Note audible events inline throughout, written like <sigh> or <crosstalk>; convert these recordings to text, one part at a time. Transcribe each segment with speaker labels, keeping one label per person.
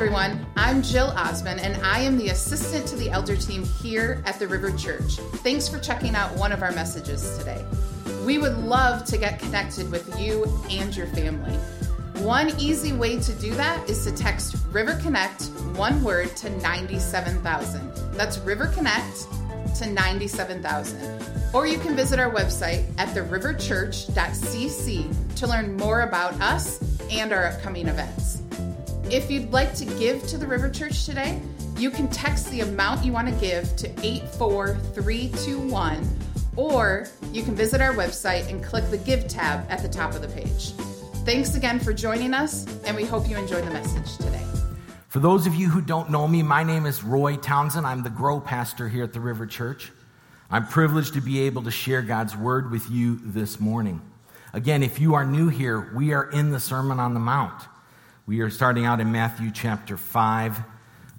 Speaker 1: everyone. I'm Jill Osmond, and I am the assistant to the elder team here at the River Church. Thanks for checking out one of our messages today. We would love to get connected with you and your family. One easy way to do that is to text River Connect, one word, to 97,000. That's River Connect to 97,000. Or you can visit our website at theriverchurch.cc to learn more about us and our upcoming events. If you'd like to give to the River Church today, you can text the amount you want to give to 84321, or you can visit our website and click the Give tab at the top of the page. Thanks again for joining us, and we hope you enjoy the message today.
Speaker 2: For those of you who don't know me, my name is Roy Townsend. I'm the Grow Pastor here at the River Church. I'm privileged to be able to share God's Word with you this morning. Again, if you are new here, we are in the Sermon on the Mount. We are starting out in Matthew chapter 5.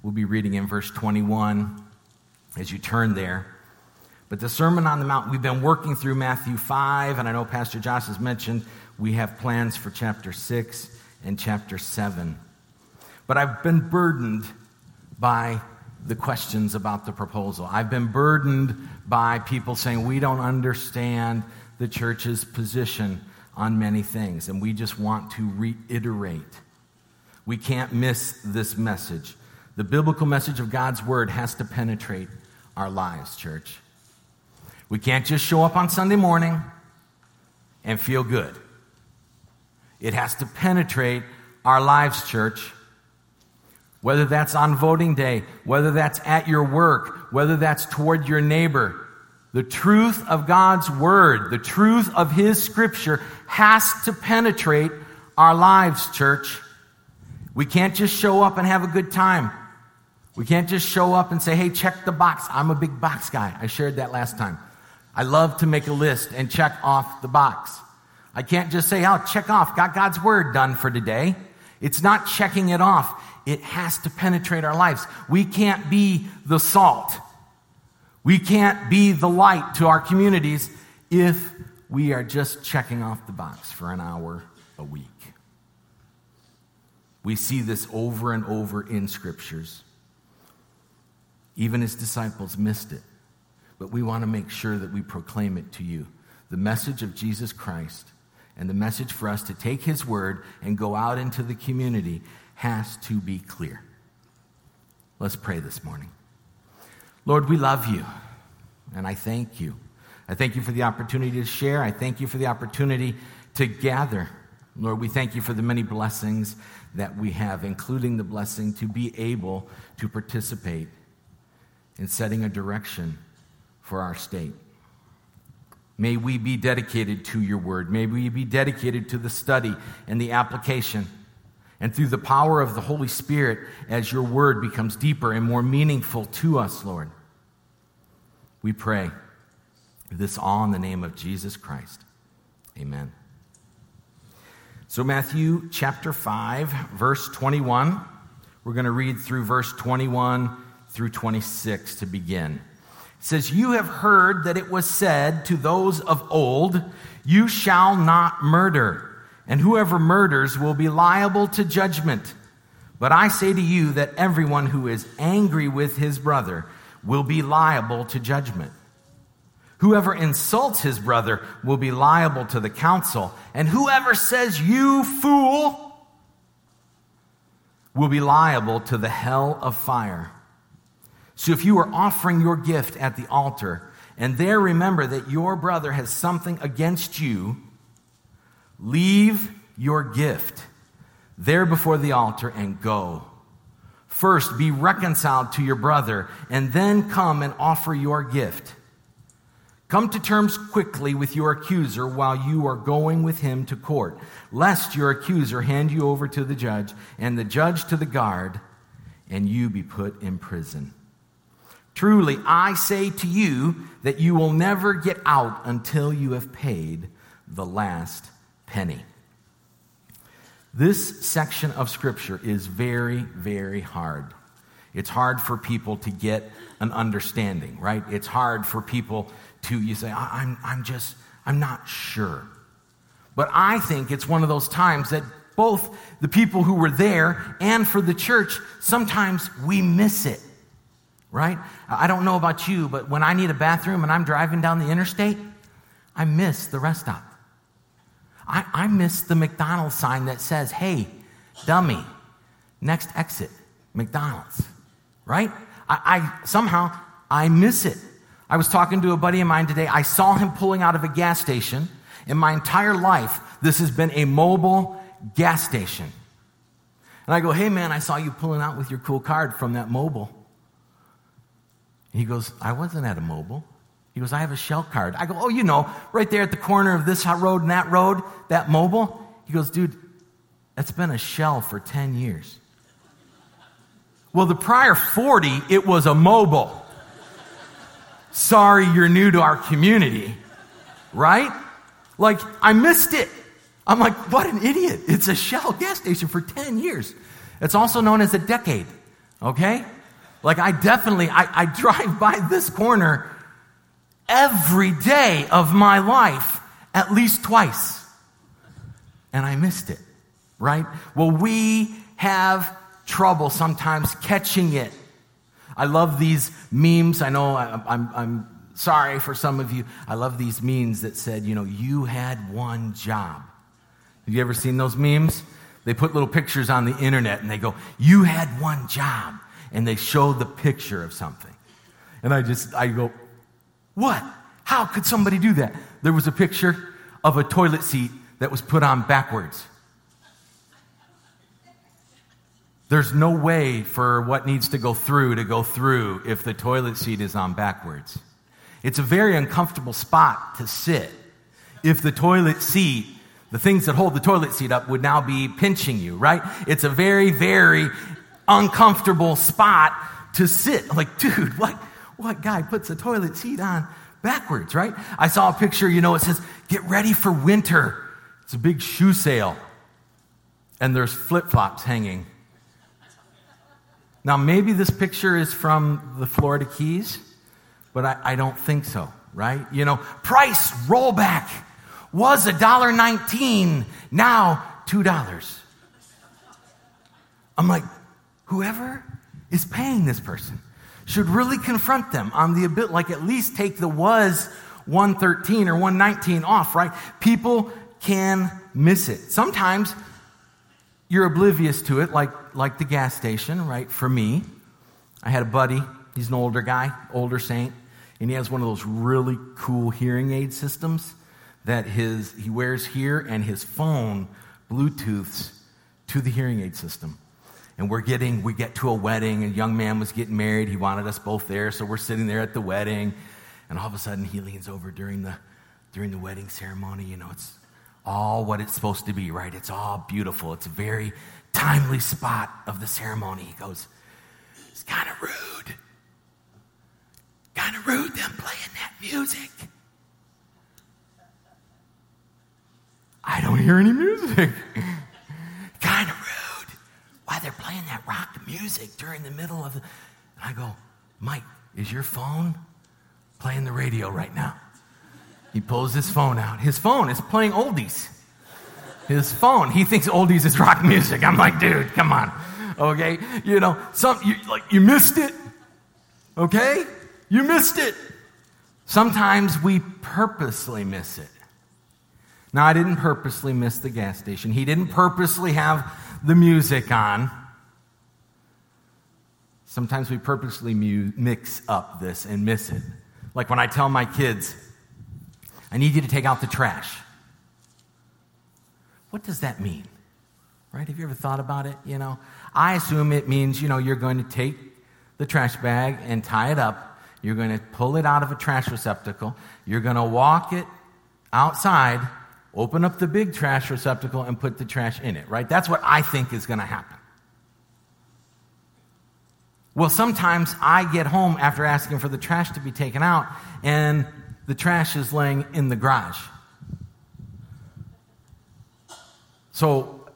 Speaker 2: We'll be reading in verse 21 as you turn there. But the Sermon on the Mount, we've been working through Matthew 5, and I know Pastor Josh has mentioned we have plans for chapter 6 and chapter 7. But I've been burdened by the questions about the proposal. I've been burdened by people saying we don't understand the church's position on many things, and we just want to reiterate we can't miss this message. The biblical message of God's word has to penetrate our lives, church. We can't just show up on Sunday morning and feel good. It has to penetrate our lives, church. Whether that's on voting day, whether that's at your work, whether that's toward your neighbor, the truth of God's word, the truth of His scripture has to penetrate our lives, church. We can't just show up and have a good time. We can't just show up and say, hey, check the box. I'm a big box guy. I shared that last time. I love to make a list and check off the box. I can't just say, oh, check off, got God's word done for today. It's not checking it off. It has to penetrate our lives. We can't be the salt. We can't be the light to our communities if we are just checking off the box for an hour a week. We see this over and over in scriptures. Even his disciples missed it. But we want to make sure that we proclaim it to you. The message of Jesus Christ and the message for us to take his word and go out into the community has to be clear. Let's pray this morning. Lord, we love you, and I thank you. I thank you for the opportunity to share. I thank you for the opportunity to gather. Lord, we thank you for the many blessings that we have, including the blessing to be able to participate in setting a direction for our state. May we be dedicated to your word. May we be dedicated to the study and the application. And through the power of the Holy Spirit, as your word becomes deeper and more meaningful to us, Lord, we pray this all in the name of Jesus Christ. Amen. So, Matthew chapter 5, verse 21. We're going to read through verse 21 through 26 to begin. It says, You have heard that it was said to those of old, You shall not murder, and whoever murders will be liable to judgment. But I say to you that everyone who is angry with his brother will be liable to judgment. Whoever insults his brother will be liable to the council, and whoever says, You fool, will be liable to the hell of fire. So if you are offering your gift at the altar, and there remember that your brother has something against you, leave your gift there before the altar and go. First, be reconciled to your brother, and then come and offer your gift. Come to terms quickly with your accuser while you are going with him to court, lest your accuser hand you over to the judge, and the judge to the guard, and you be put in prison. Truly, I say to you that you will never get out until you have paid the last penny. This section of Scripture is very, very hard. It's hard for people to get an understanding, right? It's hard for people to, you say, I'm, I'm just, I'm not sure. But I think it's one of those times that both the people who were there and for the church, sometimes we miss it, right? I don't know about you, but when I need a bathroom and I'm driving down the interstate, I miss the rest stop. I, I miss the McDonald's sign that says, hey, dummy, next exit, McDonald's, right? I, I somehow, I miss it. I was talking to a buddy of mine today. I saw him pulling out of a gas station. In my entire life, this has been a Mobil gas station. And I go, hey man, I saw you pulling out with your cool card from that Mobil. he goes, I wasn't at a Mobil. He goes, I have a shell card. I go, oh, you know, right there at the corner of this road and that road, that Mobil. He goes, dude, that's been a shell for 10 years. Well, the prior 40, it was a Mobil. Sorry, you're new to our community, right? Like, I missed it. I'm like, what an idiot. It's a Shell gas station for 10 years. It's also known as a decade, okay? Like, I definitely, I, I drive by this corner every day of my life at least twice. And I missed it, right? Well, we have trouble sometimes catching it. I love these memes. I know I, I'm, I'm sorry for some of you. I love these memes that said, you know, you had one job. Have you ever seen those memes? They put little pictures on the internet and they go, you had one job. And they show the picture of something. And I just, I go, what? How could somebody do that? There was a picture of a toilet seat that was put on backwards. There's no way for what needs to go through to go through if the toilet seat is on backwards. It's a very uncomfortable spot to sit. If the toilet seat, the things that hold the toilet seat up would now be pinching you, right? It's a very, very uncomfortable spot to sit. I'm like, dude, what, what guy puts a toilet seat on backwards, right? I saw a picture, you know, it says, get ready for winter. It's a big shoe sale. And there's flip flops hanging now, maybe this picture is from the Florida Keys, but I, I don't think so, right? You know, price rollback was $1.19, now $2. I'm like, whoever is paying this person should really confront them on the bit like at least take the was 113 or 119 off, right? People can miss it. Sometimes you're oblivious to it, like, like the gas station, right? For me, I had a buddy, he's an older guy, older saint, and he has one of those really cool hearing aid systems that his, he wears here, and his phone Bluetooths to the hearing aid system. And we're getting, we get to a wedding, a young man was getting married. He wanted us both there, so we're sitting there at the wedding, and all of a sudden he leans over during the, during the wedding ceremony. You know, it's all what it's supposed to be, right? It's all beautiful. It's a very timely spot of the ceremony. He goes, It's kind of rude. Kind of rude them playing that music. I don't hear any music. <laughs> kind of rude. Why they're playing that rock music during the middle of the. And I go, Mike, is your phone playing the radio right now? He pulls his phone out. His phone is playing oldies. His phone. He thinks oldies is rock music. I'm like, dude, come on. Okay? You know, some you like you missed it. Okay? You missed it. Sometimes we purposely miss it. Now, I didn't purposely miss the gas station. He didn't purposely have the music on. Sometimes we purposely mu- mix up this and miss it. Like when I tell my kids, I need you to take out the trash. What does that mean? Right? Have you ever thought about it? You know, I assume it means, you know, you're going to take the trash bag and tie it up. You're going to pull it out of a trash receptacle. You're going to walk it outside, open up the big trash receptacle, and put the trash in it, right? That's what I think is going to happen. Well, sometimes I get home after asking for the trash to be taken out, and the trash is laying in the garage. So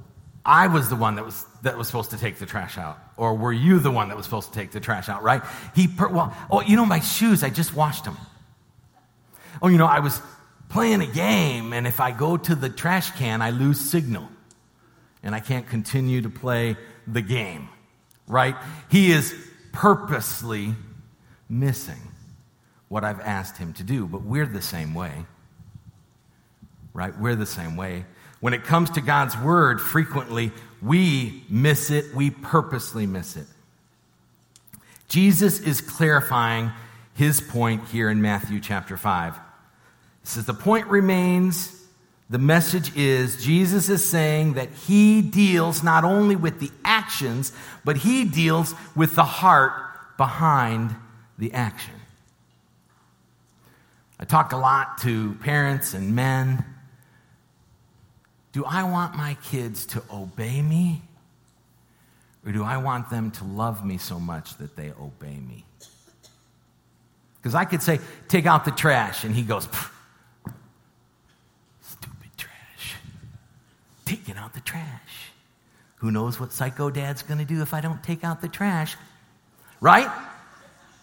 Speaker 2: I was the one that was, that was supposed to take the trash out. Or were you the one that was supposed to take the trash out, right? He, per- well, oh, you know, my shoes, I just washed them. Oh, you know, I was playing a game, and if I go to the trash can, I lose signal. and I can't continue to play the game, right? He is purposely missing what I've asked him to do, but we're the same way, right? We're the same way. When it comes to God's word, frequently we miss it, we purposely miss it. Jesus is clarifying his point here in Matthew chapter 5. He says, The point remains, the message is, Jesus is saying that he deals not only with the actions, but he deals with the heart behind the action. I talk a lot to parents and men do I want my kids to obey me? Or do I want them to love me so much that they obey me? Because I could say, take out the trash, and he goes, stupid trash. Taking out the trash. Who knows what psycho dad's going to do if I don't take out the trash? Right?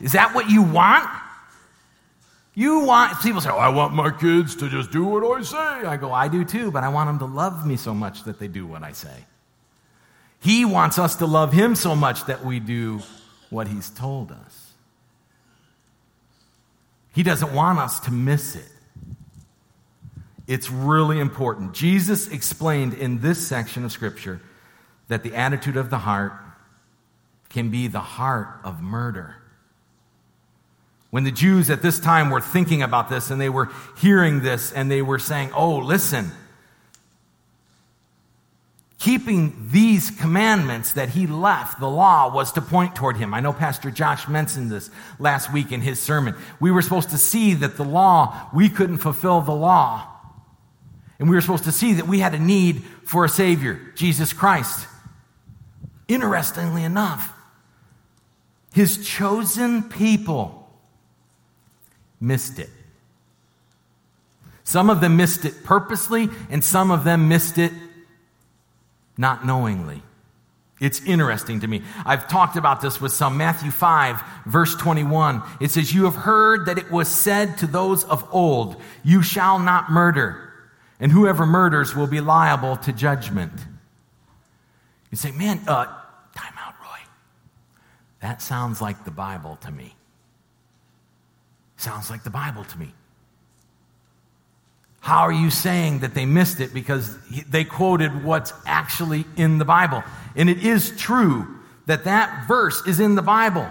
Speaker 2: Is that what you want? You want, people say, oh, I want my kids to just do what I say. I go, I do too, but I want them to love me so much that they do what I say. He wants us to love him so much that we do what he's told us. He doesn't want us to miss it. It's really important. Jesus explained in this section of Scripture that the attitude of the heart can be the heart of murder. When the Jews at this time were thinking about this and they were hearing this and they were saying, oh, listen, keeping these commandments that he left, the law, was to point toward him. I know Pastor Josh mentioned this last week in his sermon. We were supposed to see that the law, we couldn't fulfill the law. And we were supposed to see that we had a need for a Savior, Jesus Christ. Interestingly enough, his chosen people missed it. Some of them missed it purposely, and some of them missed it not knowingly. It's interesting to me. I've talked about this with some. Matthew 5, verse 21. It says, You have heard that it was said to those of old, You shall not murder, and whoever murders will be liable to judgment. You say, Man, uh, time out, Roy. That sounds like the Bible to me. Sounds like the Bible to me. How are you saying that they missed it? Because they quoted what's actually in the Bible. And it is true that that verse is in the Bible.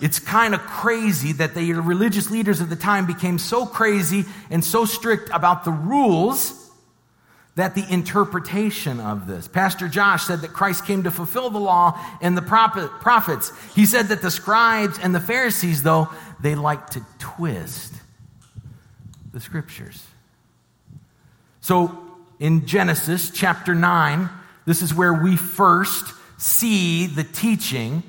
Speaker 2: It's kind of crazy that the religious leaders of the time became so crazy and so strict about the rules that the interpretation of this. Pastor Josh said that Christ came to fulfill the law and the prophets. He said that the scribes and the Pharisees, though, they like to twist the scriptures. So in Genesis chapter 9, this is where we first see the teaching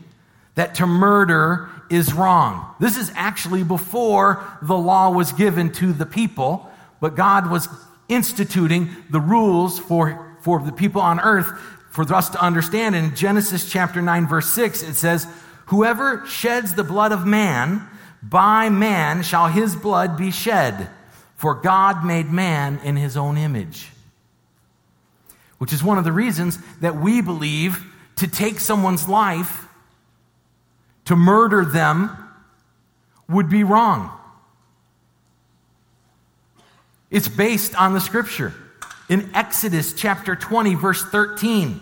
Speaker 2: that to murder is wrong. This is actually before the law was given to the people, but God was instituting the rules for, for the people on earth for us to understand. In Genesis chapter 9, verse 6, it says, Whoever sheds the blood of man, by man shall his blood be shed. For God made man in his own image. Which is one of the reasons that we believe to take someone's life, to murder them, would be wrong. It's based on the scripture. In Exodus chapter 20, verse 13,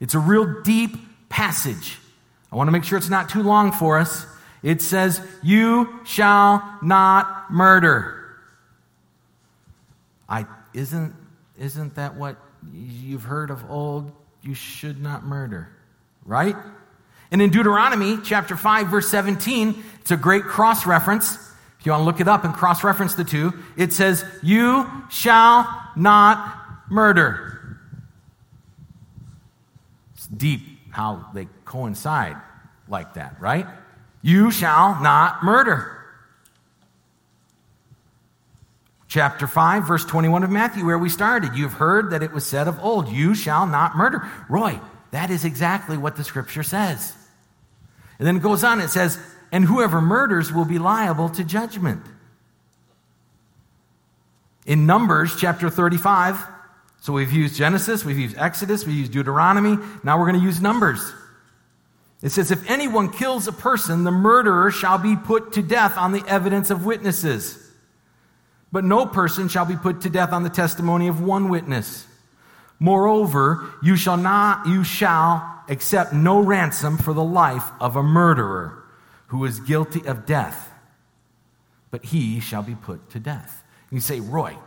Speaker 2: it's a real deep passage. I want to make sure it's not too long for us. It says, You shall not murder. I, isn't, isn't that what you've heard of old? You should not murder, right? And in Deuteronomy chapter 5, verse 17, it's a great cross reference. If you want to look it up and cross reference the two, it says, You shall not murder. It's deep how they coincide like that, right? You shall not murder. Chapter 5, verse 21 of Matthew, where we started. You've heard that it was said of old, You shall not murder. Roy, that is exactly what the scripture says. And then it goes on, it says, and whoever murders will be liable to judgment. In Numbers chapter 35, So we've used Genesis, we've used Exodus, we've used Deuteronomy. Now we're going to use Numbers. It says, If anyone kills a person, the murderer shall be put to death on the evidence of witnesses. But no person shall be put to death on the testimony of one witness. Moreover, you shall not, you shall accept no ransom for the life of a murderer who is guilty of death, but he shall be put to death. You say, Roy,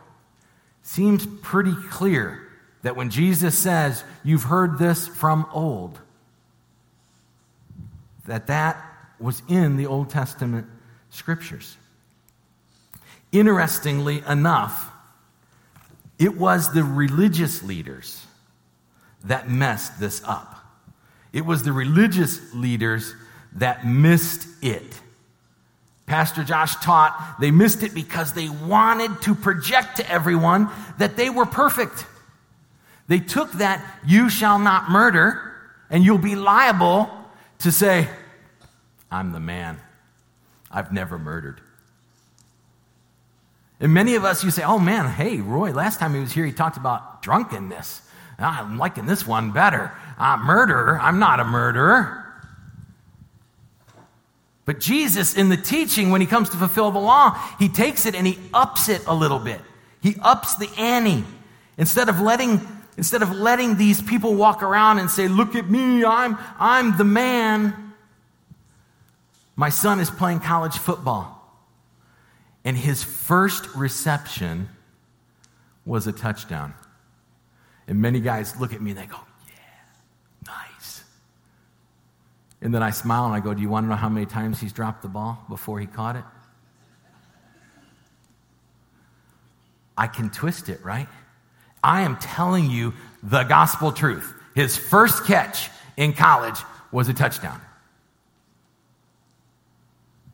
Speaker 2: seems pretty clear that when Jesus says, You've heard this from old, that that was in the Old Testament scriptures. Interestingly enough, it was the religious leaders that messed this up. It was the religious leaders that missed it. Pastor Josh taught they missed it because they wanted to project to everyone that they were perfect. They took that, you shall not murder, and you'll be liable to say, I'm the man. I've never murdered. And many of us, you say, oh man, hey, Roy, last time he was here, he talked about drunkenness. I'm liking this one better. Uh, murderer, I'm not a murderer. But Jesus, in the teaching, when he comes to fulfill the law, he takes it and he ups it a little bit. He ups the ante. Instead of letting, instead of letting these people walk around and say, look at me, I'm, I'm the man. My son is playing college football. And his first reception was a touchdown. And many guys look at me and they go, Yeah, nice. And then I smile and I go, Do you want to know how many times he's dropped the ball before he caught it? I can twist it, right? I am telling you the gospel truth. His first catch in college was a touchdown.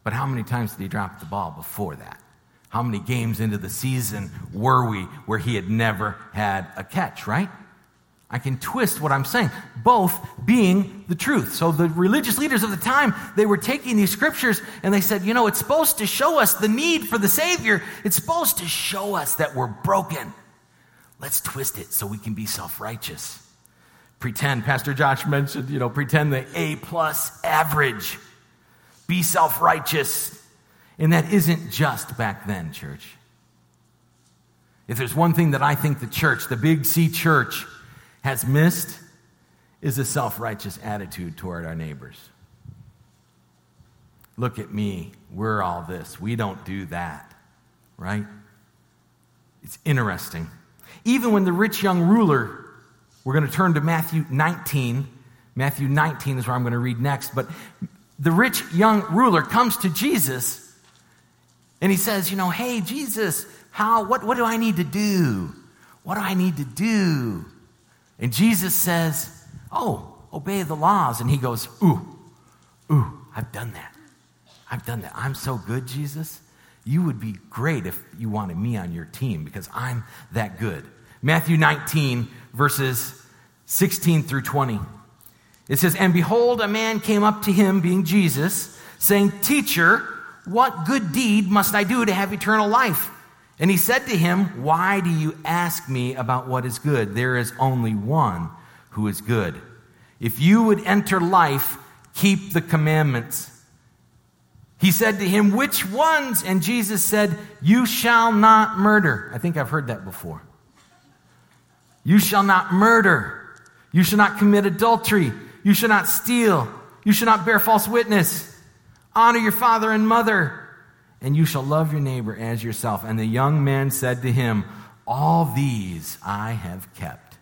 Speaker 2: But how many times did he drop the ball before that? How many games into the season were we where he had never had a catch, right? I can twist what I'm saying, both being the truth. So the religious leaders of the time, they were taking these scriptures and they said, you know, it's supposed to show us the need for the Savior. It's supposed to show us that we're broken. Let's twist it so we can be self righteous. Pretend, Pastor Josh mentioned, you know, pretend the A plus average. Be self righteous. And that isn't just back then, church. If there's one thing that I think the church, the Big C church, has missed, is a self righteous attitude toward our neighbors. Look at me. We're all this. We don't do that, right? It's interesting. Even when the rich young ruler, we're going to turn to Matthew 19. Matthew 19 is where I'm going to read next. But the rich young ruler comes to Jesus and he says, You know, hey, Jesus, how, what, what do I need to do? What do I need to do? And Jesus says, Oh, obey the laws. And he goes, Ooh, ooh, I've done that. I've done that. I'm so good, Jesus. You would be great if you wanted me on your team because I'm that good. Matthew 19, verses 16 through 20. It says, And behold, a man came up to him, being Jesus, saying, Teacher, what good deed must I do to have eternal life? And he said to him, Why do you ask me about what is good? There is only one who is good. If you would enter life, keep the commandments. He said to him, Which ones? And Jesus said, You shall not murder. I think I've heard that before. You shall not murder. You shall not commit adultery. You shall not steal. You shall not bear false witness. Honor your father and mother, and you shall love your neighbor as yourself. And the young man said to him, All these I have kept.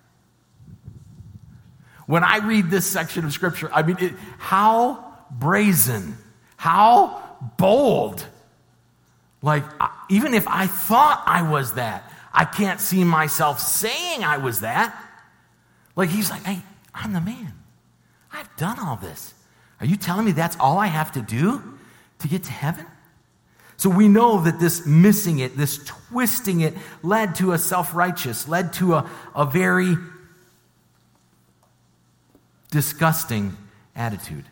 Speaker 2: When I read this section of scripture, I mean, it, how brazen, how bold. Like, even if I thought I was that, I can't see myself saying I was that. Like, he's like, hey, I'm the man. I've done all this. Are you telling me that's all I have to do to get to heaven? So we know that this missing it, this twisting it, led to a self righteous, led to a, a very disgusting attitude.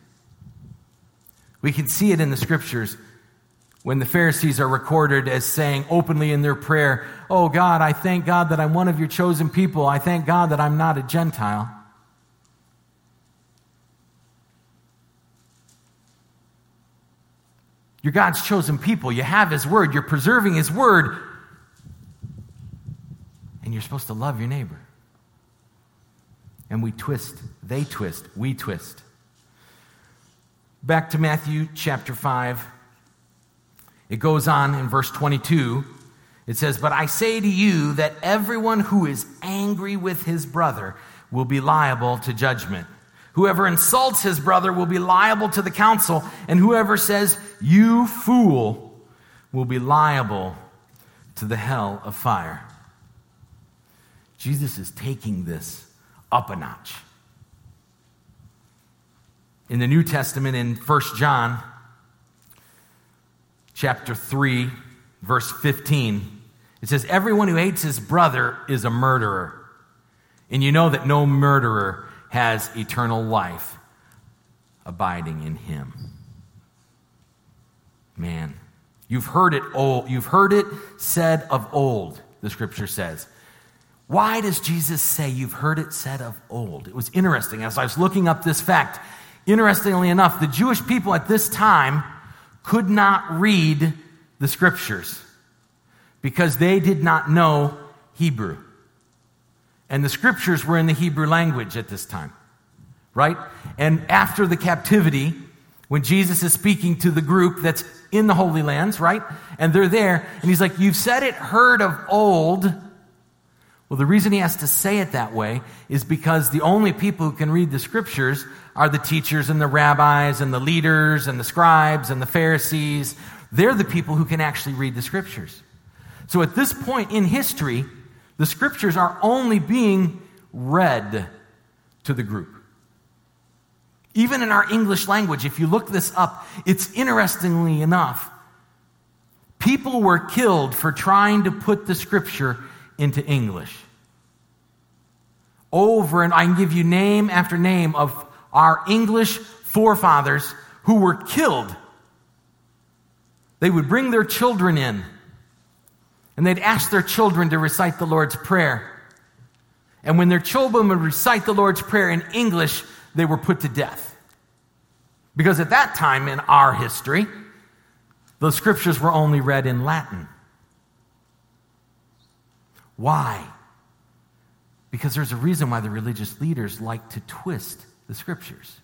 Speaker 2: We can see it in the scriptures when the Pharisees are recorded as saying openly in their prayer, Oh God, I thank God that I'm one of your chosen people. I thank God that I'm not a Gentile. You're God's chosen people. You have His word. You're preserving His word. And you're supposed to love your neighbor. And we twist. They twist. We twist. Back to Matthew chapter 5. It goes on in verse 22. It says, But I say to you that everyone who is angry with his brother will be liable to judgment. Whoever insults his brother will be liable to the council, and whoever says, You fool, will be liable to the hell of fire. Jesus is taking this up a notch. In the New Testament, in 1 John chapter 3, verse 15, it says, Everyone who hates his brother is a murderer. And you know that no murderer has eternal life abiding in him. Man, you've heard it old, you've heard it said of old, the scripture says. Why does Jesus say you've heard it said of old? It was interesting as I was looking up this fact. Interestingly enough, the Jewish people at this time could not read the scriptures because they did not know Hebrew. And the scriptures were in the Hebrew language at this time, right? And after the captivity, when Jesus is speaking to the group that's in the Holy Lands, right? And they're there, and he's like, You've said it heard of old. Well, the reason he has to say it that way is because the only people who can read the scriptures are the teachers and the rabbis and the leaders and the scribes and the Pharisees. They're the people who can actually read the scriptures. So at this point in history, the scriptures are only being read to the group. Even in our English language, if you look this up, it's interestingly enough, people were killed for trying to put the scripture into English. Over, and I can give you name after name of our English forefathers who were killed. They would bring their children in and they'd ask their children to recite the Lord's Prayer. And when their children would recite the Lord's Prayer in English, they were put to death. Because at that time in our history, the scriptures were only read in Latin. Why? Because there's a reason why the religious leaders like to twist the scriptures.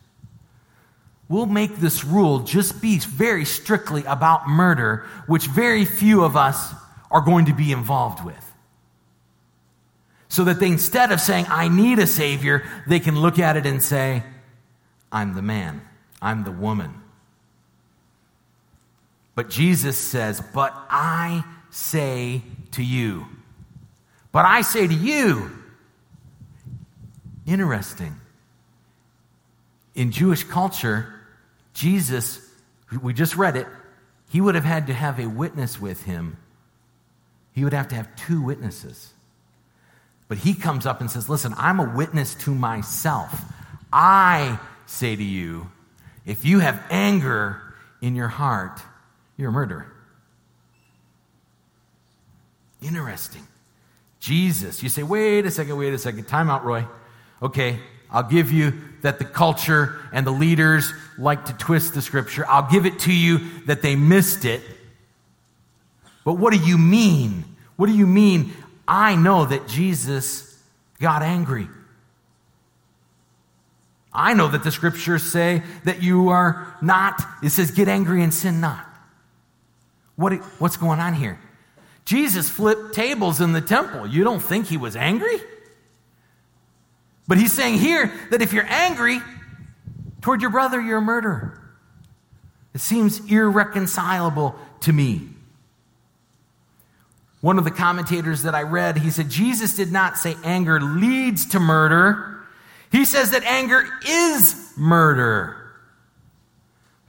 Speaker 2: We'll make this rule just be very strictly about murder, which very few of us are going to be involved with. So that they, instead of saying, I need a Savior, they can look at it and say, I'm the man, I'm the woman. But Jesus says, But I say to you, but I say to you, interesting. In Jewish culture, Jesus, we just read it, he would have had to have a witness with him he would have to have two witnesses. But he comes up and says, Listen, I'm a witness to myself. I say to you, if you have anger in your heart, you're a murderer. Interesting. Jesus, you say, wait a second, wait a second, time out, Roy. Okay, I'll give you that the culture and the leaders like to twist the scripture. I'll give it to you that they missed it. But what do you mean? What do you mean? I know that Jesus got angry. I know that the scriptures say that you are not, it says, get angry and sin not. What, what's going on here? Jesus flipped tables in the temple. You don't think he was angry? But he's saying here that if you're angry toward your brother, you're a murderer. It seems irreconcilable to me. One of the commentators that I read, he said, Jesus did not say anger leads to murder. He says that anger is murder.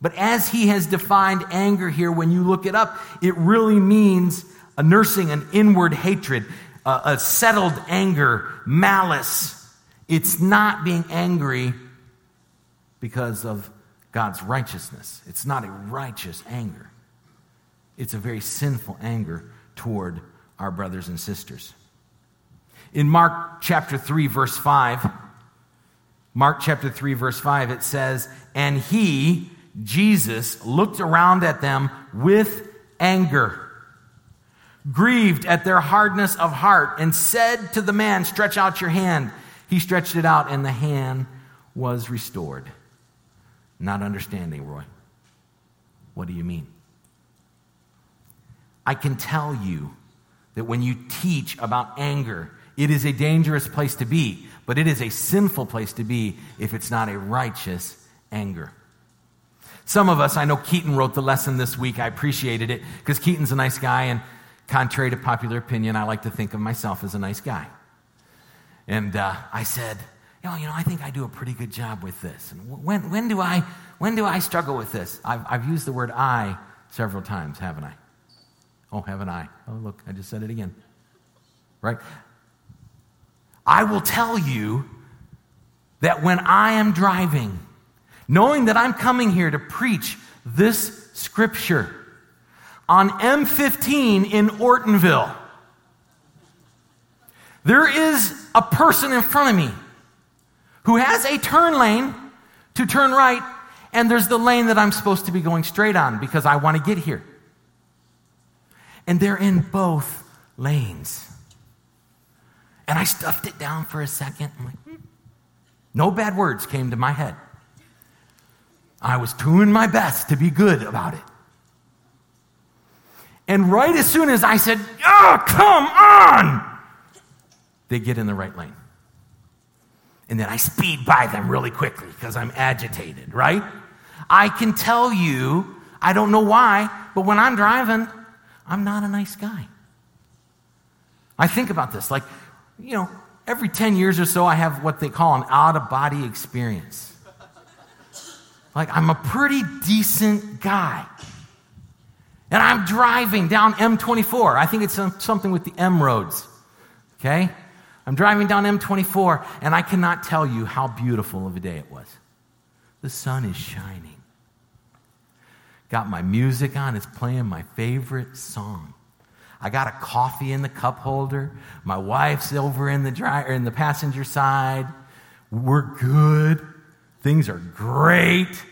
Speaker 2: But as he has defined anger here, when you look it up, it really means a nursing an inward hatred, a, a settled anger, malice. It's not being angry because of God's righteousness. It's not a righteous anger. It's a very sinful anger toward our brothers and sisters. In Mark chapter 3, verse 5, Mark chapter 3, verse 5, it says, And he, Jesus, looked around at them with anger, grieved at their hardness of heart, and said to the man, Stretch out your hand. He stretched it out, and the hand was restored. Not understanding, Roy. What do you mean? I can tell you that when you teach about anger, it is a dangerous place to be, but it is a sinful place to be if it's not a righteous anger. Some of us, I know Keaton wrote the lesson this week. I appreciated it because Keaton's a nice guy, and contrary to popular opinion, I like to think of myself as a nice guy. And uh, I said, you know, you know, I think I do a pretty good job with this. And when, when, do, I, when do I struggle with this? I've, I've used the word I several times, haven't I? Oh, haven't I? Oh, look, I just said it again. Right? I will tell you that when I am driving, knowing that I'm coming here to preach this scripture on M15 in Ortonville, there is a person in front of me who has a turn lane to turn right, and there's the lane that I'm supposed to be going straight on because I want to get here. And they're in both lanes. And I stuffed it down for a second. Like, hmm. No bad words came to my head. I was doing my best to be good about it. And right as soon as I said, Oh, come on, they get in the right lane. And then I speed by them really quickly because I'm agitated, right? I can tell you, I don't know why, but when I'm driving, I'm not a nice guy. I think about this like, you know, every 10 years or so, I have what they call an out of body experience. Like, I'm a pretty decent guy. And I'm driving down M24. I think it's something with the M roads. Okay? I'm driving down M24, and I cannot tell you how beautiful of a day it was. The sun is shining. Got my music on, it's playing my favorite song. I got a coffee in the cup holder. My wife's over in the dry, in the passenger side. We're good. Things are great.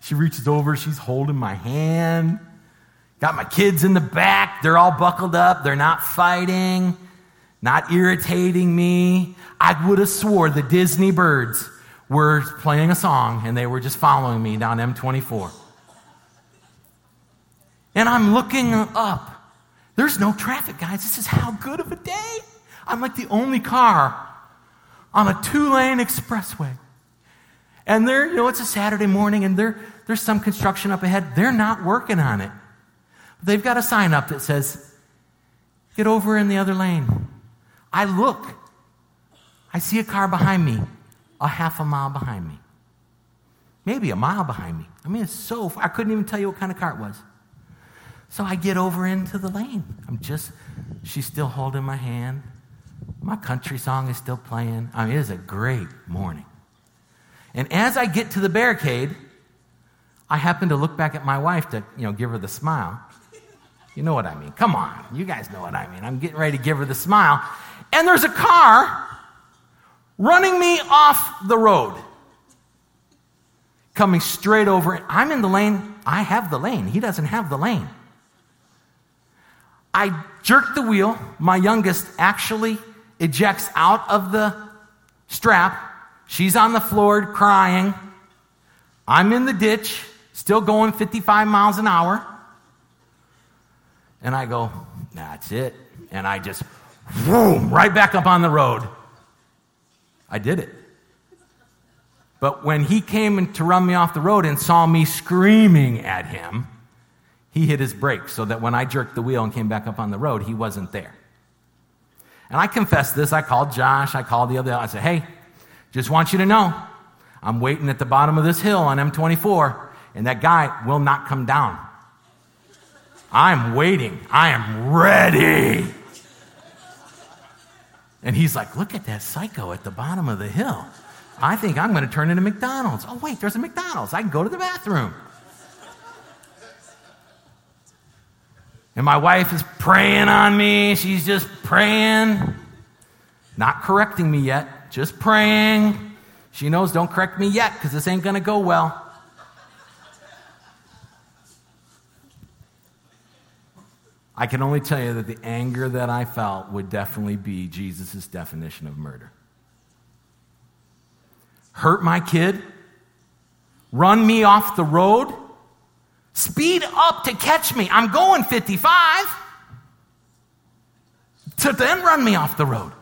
Speaker 2: She reaches over, she's holding my hand. Got my kids in the back. They're all buckled up. They're not fighting, not irritating me. I would have swore the Disney birds were playing a song and they were just following me down M24. And I'm looking up there's no traffic, guys. This is how good of a day. I'm like the only car on a two lane expressway. And there, you know, it's a Saturday morning and there, there's some construction up ahead. They're not working on it. They've got a sign up that says, get over in the other lane. I look. I see a car behind me, a half a mile behind me. Maybe a mile behind me. I mean, it's so far. I couldn't even tell you what kind of car it was. So I get over into the lane. I'm just, she's still holding my hand. My country song is still playing. I mean, it is a great morning. And as I get to the barricade, I happen to look back at my wife to, you know, give her the smile. You know what I mean. Come on. You guys know what I mean. I'm getting ready to give her the smile. And there's a car running me off the road. Coming straight over. I'm in the lane. I have the lane. He doesn't have the lane. I jerk the wheel. My youngest actually ejects out of the strap. She's on the floor crying. I'm in the ditch, still going 55 miles an hour. And I go, that's it. And I just, boom, right back up on the road. I did it. But when he came to run me off the road and saw me screaming at him, he hit his brakes so that when I jerked the wheel and came back up on the road, he wasn't there. And I confessed this. I called Josh. I called the other. I said, hey, just want you to know, I'm waiting at the bottom of this hill on M24, and that guy will not come down. I'm waiting. I am ready. And he's like, look at that psycho at the bottom of the hill. I think I'm going to turn into McDonald's. Oh, wait, there's a McDonald's. I can go to the bathroom. And my wife is praying on me. She's just praying, not correcting me yet, just praying. She knows, don't correct me yet because this ain't going to go well. I can only tell you that the anger that I felt would definitely be Jesus' definition of murder. Hurt my kid, run me off the road, speed up to catch me. I'm going 55. To then run me off the road.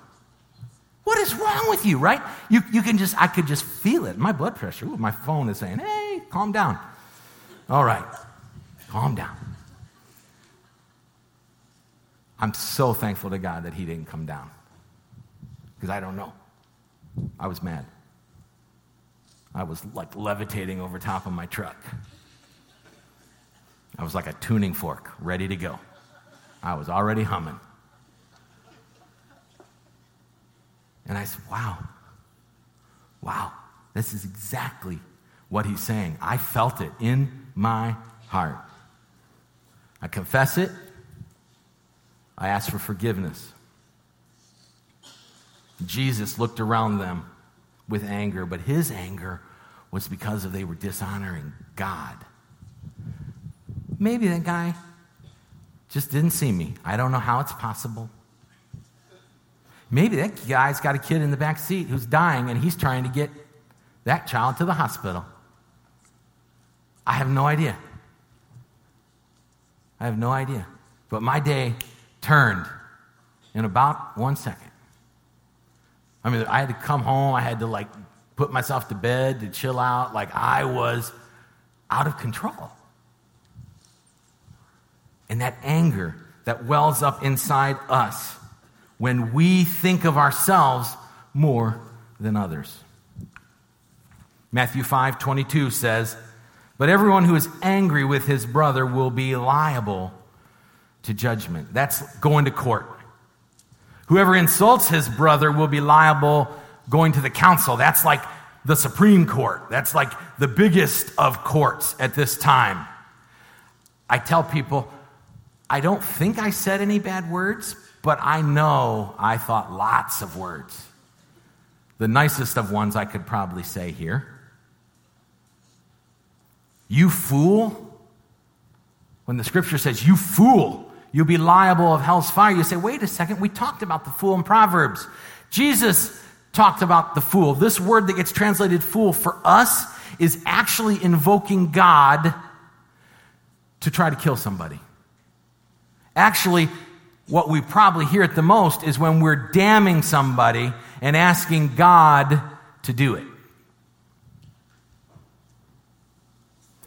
Speaker 2: What is wrong with you, right? You, you can just, I could just feel it. My blood pressure, ooh, my phone is saying, hey, calm down. All right, calm down. I'm so thankful to God that He didn't come down because I don't know. I was mad. I was like levitating over top of my truck. I was like a tuning fork, ready to go. I was already humming. And I said, wow, wow, this is exactly what he's saying. I felt it in my heart. I confess it, I ask for forgiveness. Jesus looked around them with anger, but his anger was because of they were dishonoring God. Maybe that guy just didn't see me. I don't know how it's possible. Maybe that guy's got a kid in the back seat who's dying and he's trying to get that child to the hospital. I have no idea. I have no idea. But my day turned in about one second. I mean, I had to come home. I had to like put myself to bed to chill out. Like I was out of control. And that anger that wells up inside us when we think of ourselves more than others. Matthew 5 22 says, But everyone who is angry with his brother will be liable to judgment. That's going to court. Whoever insults his brother will be liable going to the council. That's like the Supreme Court. That's like the biggest of courts at this time. I tell people, I don't think I said any bad words, but I know I thought lots of words. The nicest of ones I could probably say here. You fool. When the scripture says, you fool, You'll be liable of hell's fire. You say, wait a second, we talked about the fool in Proverbs. Jesus talked about the fool. This word that gets translated fool for us is actually invoking God to try to kill somebody. Actually, what we probably hear it the most is when we're damning somebody and asking God to do it.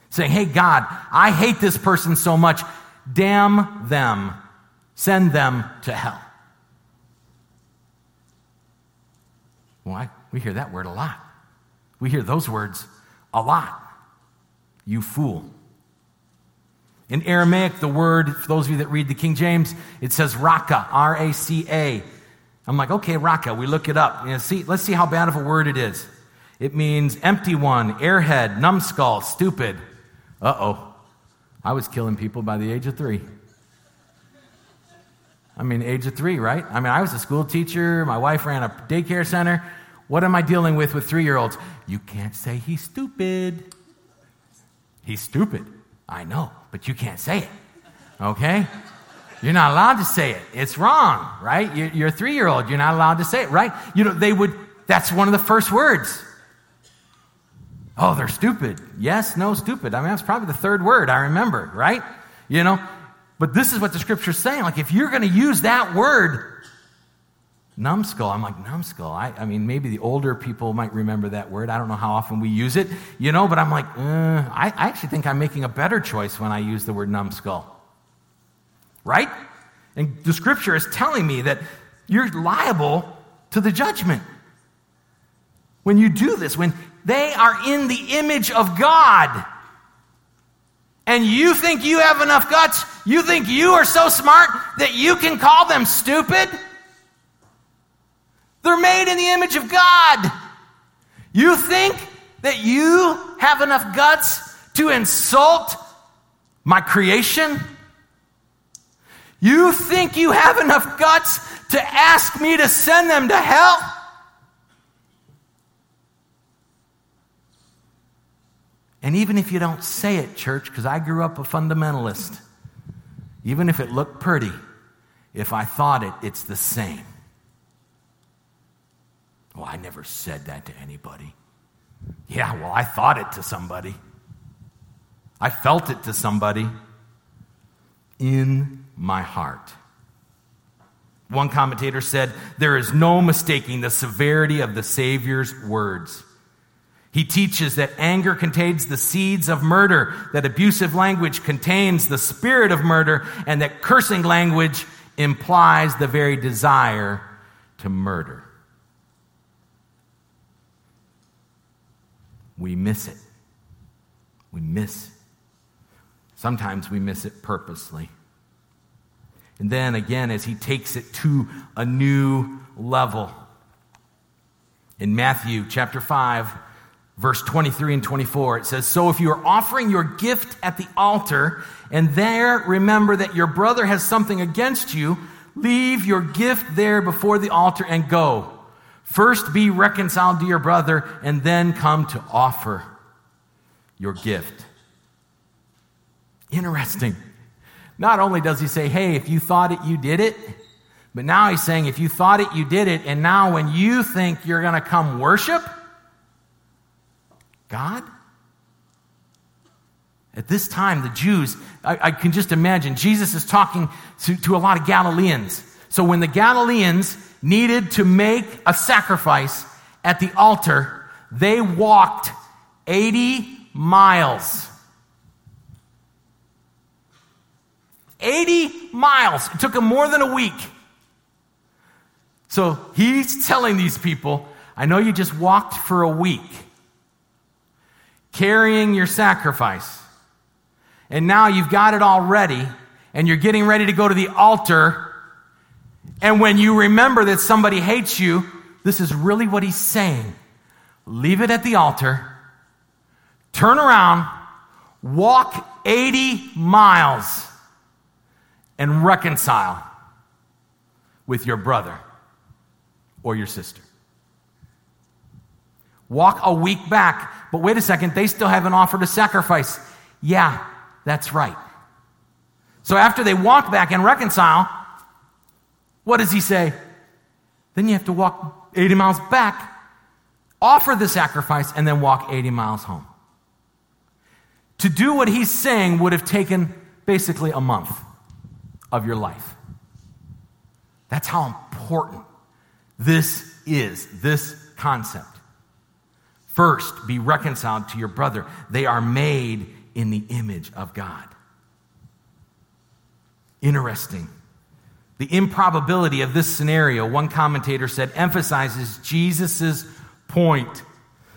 Speaker 2: Saying, hey, God, I hate this person so much. Damn them. Send them to hell. Well, we hear that word a lot. We hear those words a lot. You fool. In Aramaic, the word, for those of you that read the King James, it says raka, R A C A. I'm like, okay, raka. We look it up. You know, see, let's see how bad of a word it is. It means empty one, airhead, numbskull, stupid. Uh oh. I was killing people by the age of three. I mean, age of three, right? I mean, I was a school teacher. My wife ran a daycare center. What am I dealing with with three year olds? You can't say he's stupid. He's stupid. I know, but you can't say it. Okay? You're not allowed to say it. It's wrong, right? You're, a three year old. You're not allowed to say it, right? You know, they would, that's one of the first words. Oh, they're stupid. Yes, no, stupid. I mean, that's probably the third word I remember, right? You know, but this is what the scripture's saying. Like, if you're going to use that word, numbskull, I'm like, numbskull. I, I mean, maybe the older people might remember that word. I don't know how often we use it, you know, but I'm like, uh, I, I actually think I'm making a better choice when I use the word numbskull. Right? And the scripture is telling me that you're liable to the judgment. When you do this, when they are in the image of God. And you think you have enough guts? You think you are so smart that you can call them stupid? They're made in the image of God. You think that you have enough guts to insult my creation? You think you have enough guts to ask me to send them to hell? And even if you don't say it, church, because I grew up a fundamentalist, even if it looked pretty, if I thought it, it's the same. Well, I never said that to anybody. Yeah, well, I thought it to somebody. I felt it to somebody in my heart. One commentator said, There is no mistaking the severity of the Savior's words. He teaches that anger contains the seeds of murder, that abusive language contains the spirit of murder, and that cursing language implies the very desire to murder. We miss it. We miss. Sometimes we miss it purposely. And then again, as he takes it to a new level. In Matthew chapter 5, verse 23 and 24. It says, So if you are offering your gift at the altar, and there remember that your brother has something against you, leave your gift there before the altar and go. First be reconciled to your brother, and then come to offer your gift. Interesting. Not only does he say, Hey, if you thought it, you did it. But now he's saying, if you thought it, you did it. And now when you think you're going to come worship, God? At this time, the Jews, I, I can just imagine, Jesus is talking to, to a lot of Galileans. So when the Galileans needed to make a sacrifice at the altar, they walked 80 miles. 80 miles. It took them more than a week. So he's telling these people, I know you just walked for a week carrying your sacrifice. And now you've got it all ready, and you're getting ready to go to the altar. And when you remember that somebody hates you, this is really what he's saying. Leave it at the altar, turn around, walk 80 miles, and reconcile with your brother or your sister. Walk a week back. But wait a second, they still haven't offered a sacrifice. Yeah, that's right. So after they walk back and reconcile, what does he say? Then you have to walk 80 miles back, offer the sacrifice, and then walk 80 miles home. To do what he's saying would have taken basically a month of your life. That's how important this is, this concept. First, be reconciled to your brother. They are made in the image of God. Interesting. The improbability of this scenario, one commentator said, emphasizes Jesus' point.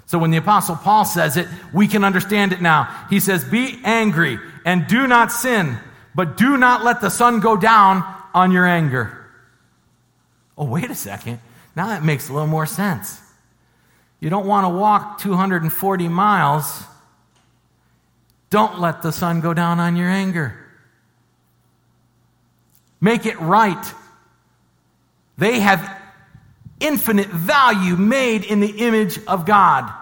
Speaker 2: So when the Apostle Paul says it, we can understand it now. He says, Be angry and do not sin, but do not let the sun go down on your anger. Oh, wait a second. Now that makes a little more sense. You don't want to walk 240 miles. Don't let the sun go down on your anger. Make it right. They have infinite value made in the image of God.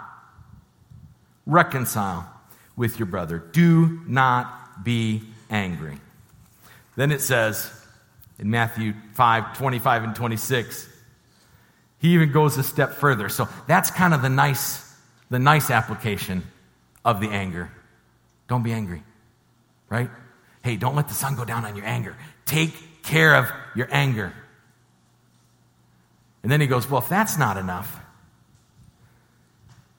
Speaker 2: Reconcile with your brother. Do not be angry. Then it says in Matthew 5 25 and 26 he even goes a step further. So that's kind of the nice, the nice application of the anger. Don't be angry, right? Hey, don't let the sun go down on your anger. Take care of your anger. And then he goes, Well, if that's not enough,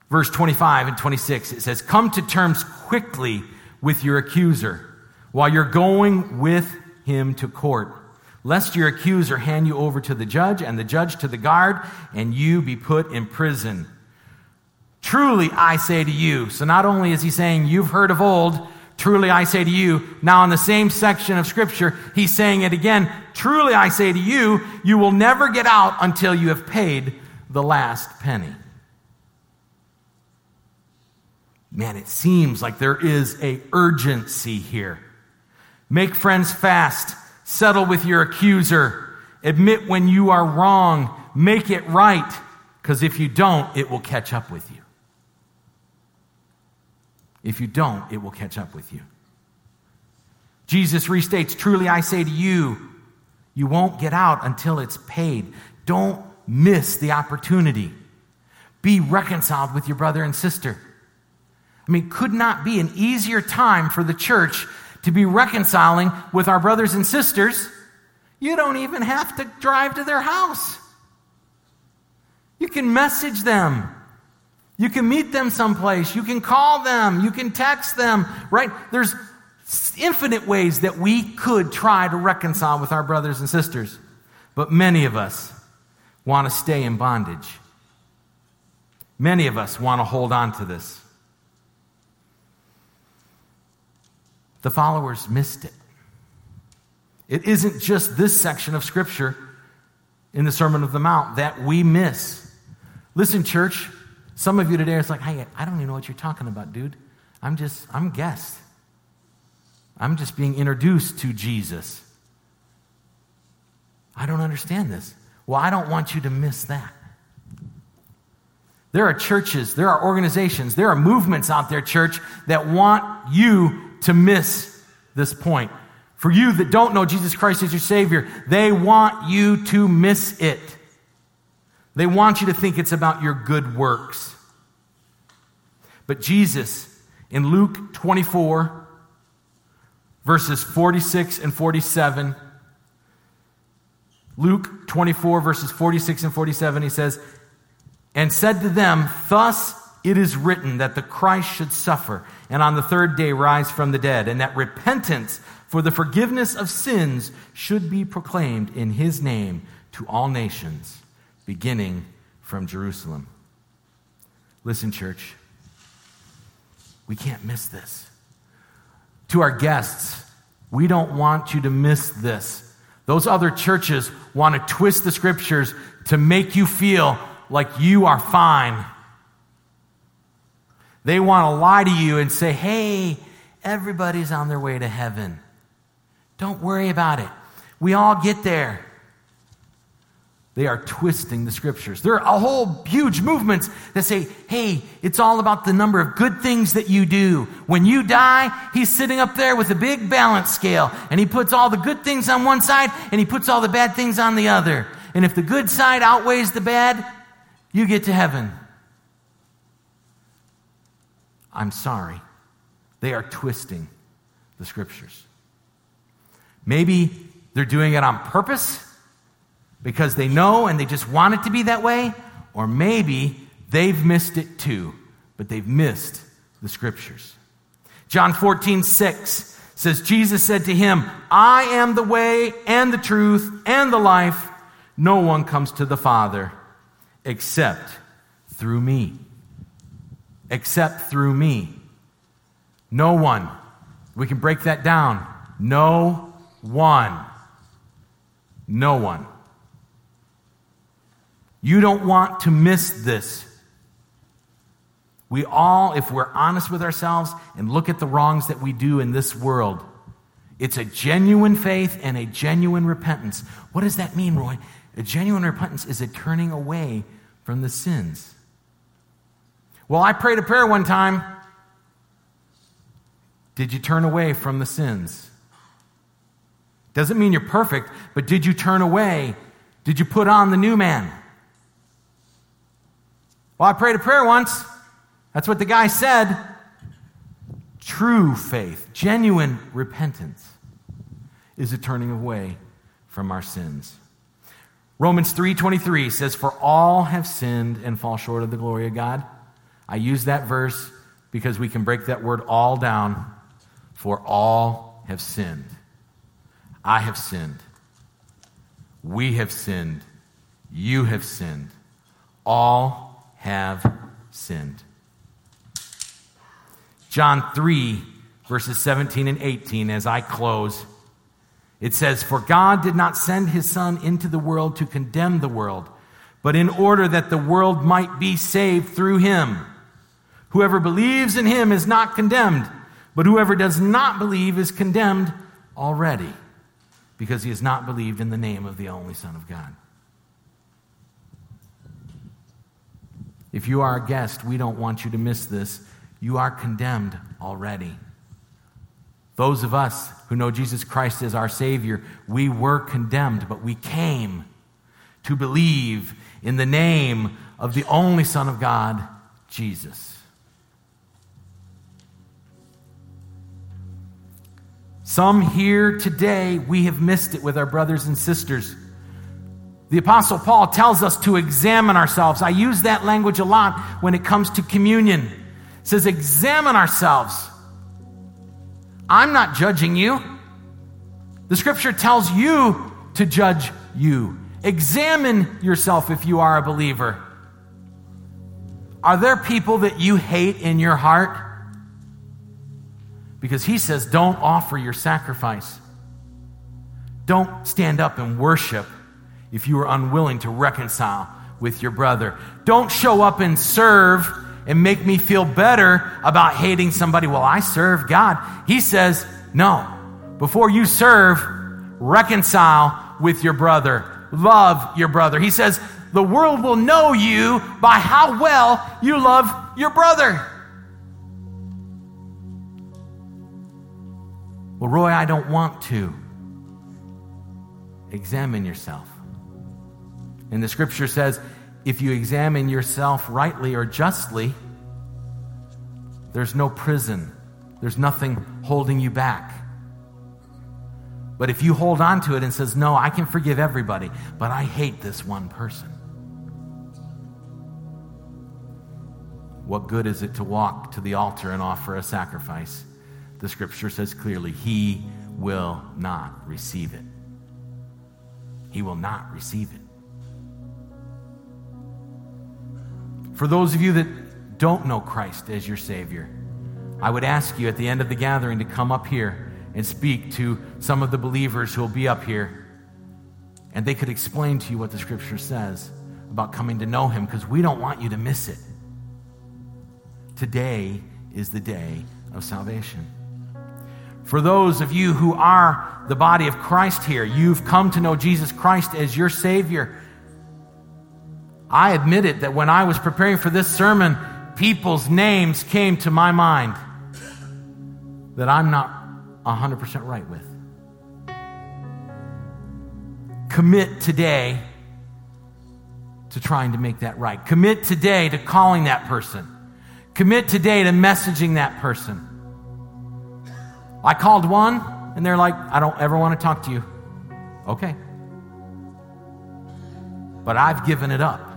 Speaker 2: verse 25 and 26, it says, Come to terms quickly with your accuser while you're going with him to court lest your accuser hand you over to the judge and the judge to the guard and you be put in prison. Truly, I say to you. So not only is he saying, you've heard of old, truly I say to you. Now in the same section of scripture, he's saying it again. Truly I say to you, you will never get out until you have paid the last penny. Man, it seems like there is a urgency here. Make friends fast Settle with your accuser. Admit when you are wrong. Make it right. Because if you don't, it will catch up with you. If you don't, it will catch up with you. Jesus restates Truly I say to you, you won't get out until it's paid. Don't miss the opportunity. Be reconciled with your brother and sister. I mean, could not be an easier time for the church to be reconciling with our brothers and sisters. You don't even have to drive to their house. You can message them. You can meet them someplace. You can call them. You can text them, right? There's infinite ways that we could try to reconcile with our brothers and sisters. But many of us want to stay in bondage. Many of us want to hold on to this. The followers missed it. It isn't just this section of Scripture in the Sermon of the Mount that we miss. Listen, church, some of you today are like, hey, I don't even know what you're talking about, dude. I'm just, I'm guest. I'm just being introduced to Jesus. I don't understand this. Well, I don't want you to miss that. There are churches, there are organizations, there are movements out there, church, that want you to miss this point. For you that don't know Jesus Christ as your Savior, they want you to miss it. They want you to think it's about your good works. But Jesus, in Luke 24, verses 46 and 47, Luke 24, verses 46 and 47, he says, And said to them, Thus it is written that the Christ should suffer and on the third day rise from the dead, and that repentance for the forgiveness of sins should be proclaimed in his name to all nations, beginning from Jerusalem. Listen, church, we can't miss this. To our guests, we don't want you to miss this. Those other churches want to twist the scriptures to make you feel like you are fine they want to lie to you and say, hey, everybody's on their way to heaven. Don't worry about it. We all get there. They are twisting the scriptures. There are a whole huge movements that say, hey, it's all about the number of good things that you do. When you die, he's sitting up there with a big balance scale and he puts all the good things on one side and he puts all the bad things on the other. And if the good side outweighs the bad, you get to heaven. I'm sorry. They are twisting the scriptures. Maybe they're doing it on purpose because they know and they just want it to be that way, or maybe they've missed it too, but they've missed the scriptures. John 14, 6 says, Jesus said to him, I am the way and the truth and the life. No one comes to the Father except through me except through me. No one. We can break that down. No one. No one. You don't want to miss this. We all, if we're honest with ourselves and look at the wrongs that we do in this world, it's a genuine faith and a genuine repentance. What does that mean, Roy? A genuine repentance is a turning away from the sins. Well, I prayed a prayer one time. Did you turn away from the sins? Doesn't mean you're perfect, but did you turn away? Did you put on the new man? Well, I prayed a prayer once. That's what the guy said. True faith, genuine repentance, is a turning away from our sins. Romans 3:23 says for all have sinned and fall short of the glory of God. I use that verse because we can break that word all down. For all have sinned. I have sinned. We have sinned. You have sinned. All have sinned. John 3, verses 17 and 18, as I close, it says, For God did not send his Son into the world to condemn the world, but in order that the world might be saved through him. Whoever believes in him is not condemned, but whoever does not believe is condemned already, because he has not believed in the name of the only Son of God. If you are a guest, we don't want you to miss this. You are condemned already. Those of us who know Jesus Christ as our Savior, we were condemned, but we came to believe in the name of the only Son of God, Jesus. Some here today, we have missed it with our brothers and sisters. The Apostle Paul tells us to examine ourselves. I use that language a lot when it comes to communion. It says, examine ourselves. I'm not judging you. The scripture tells you to judge you. Examine yourself if you are a believer. Are there people that you hate in your heart? Because he says, don't offer your sacrifice. Don't stand up and worship if you are unwilling to reconcile with your brother. Don't show up and serve and make me feel better about hating somebody. Well, I serve God. He says, no. Before you serve, reconcile with your brother. Love your brother. He says, the world will know you by how well you love your brother. Well, Roy, I don't want to. Examine yourself. And the scripture says, if you examine yourself rightly or justly, there's no prison, there's nothing holding you back. But if you hold on to it and says, "No, I can forgive everybody, but I hate this one person." What good is it to walk to the altar and offer a sacrifice? The scripture says clearly, he will not receive it. He will not receive it. For those of you that don't know Christ as your Savior, I would ask you at the end of the gathering to come up here and speak to some of the believers who will be up here. And they could explain to you what the Scripture says about coming to know Him because we don't want you to miss it. Today is the day of salvation. For those of you who are the body of Christ here, you've come to know Jesus Christ as your Savior. I admit it that when I was preparing for this sermon, people's names came to my mind that I'm not 100% right with. Commit today to trying to make that right. Commit today to calling that person. Commit today to messaging that person. I called one, and they're like, I don't ever want to talk to you. Okay. But I've given it up.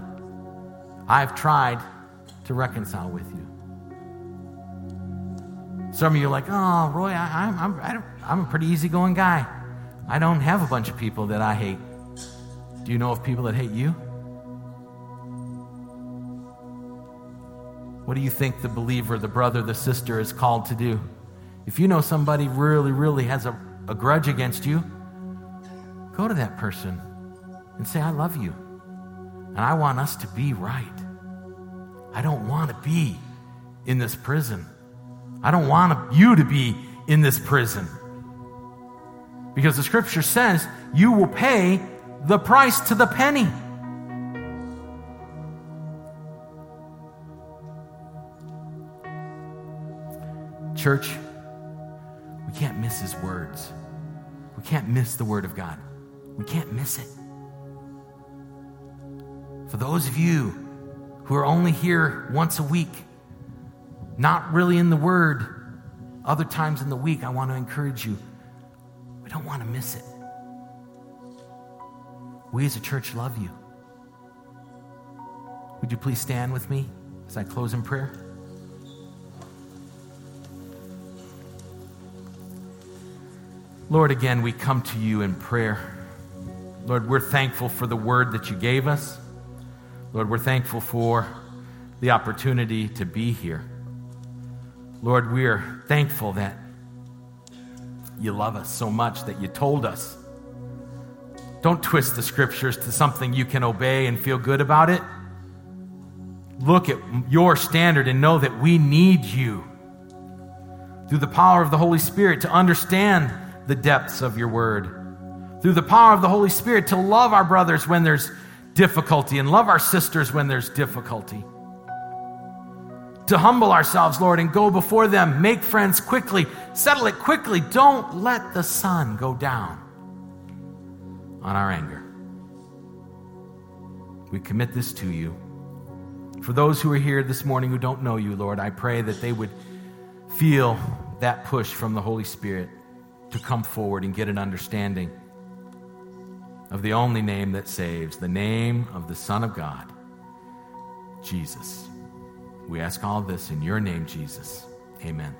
Speaker 2: I've tried to reconcile with you. Some of you are like, oh, Roy, I, I'm, I'm, I'm a pretty easygoing guy. I don't have a bunch of people that I hate. Do you know of people that hate you? What do you think the believer, the brother, the sister is called to do? If you know somebody really, really has a, a grudge against you, go to that person and say, I love you. And I want us to be right. I don't want to be in this prison. I don't want you to be in this prison. Because the scripture says you will pay the price to the penny. Church, we can't miss his words. We can't miss the word of God. We can't miss it. For those of you who are only here once a week, not really in the Word, other times in the week, I want to encourage you. We don't want to miss it. We as a church love you. Would you please stand with me as I close in prayer? Lord, again, we come to you in prayer. Lord, we're thankful for the word that you gave us. Lord, we're thankful for the opportunity to be here. Lord, we are thankful that you love us so much that you told us. Don't twist the scriptures to something you can obey and feel good about it. Look at your standard and know that we need you through the power of the Holy Spirit to understand the depths of your word. through the power of the Holy Spirit to love our brothers when there's difficulty and love our sisters when there's difficulty. To humble ourselves, Lord, and go before them, make friends quickly, settle it quickly. Don't let the sun go down on our anger. We commit this to you. For those who are here this morning who don't know you, Lord, I pray that they would feel that push from the Holy Spirit to come forward and get an understanding of the only name that saves, the name of the Son of God, Jesus. We ask all this in your name, Jesus. Amen.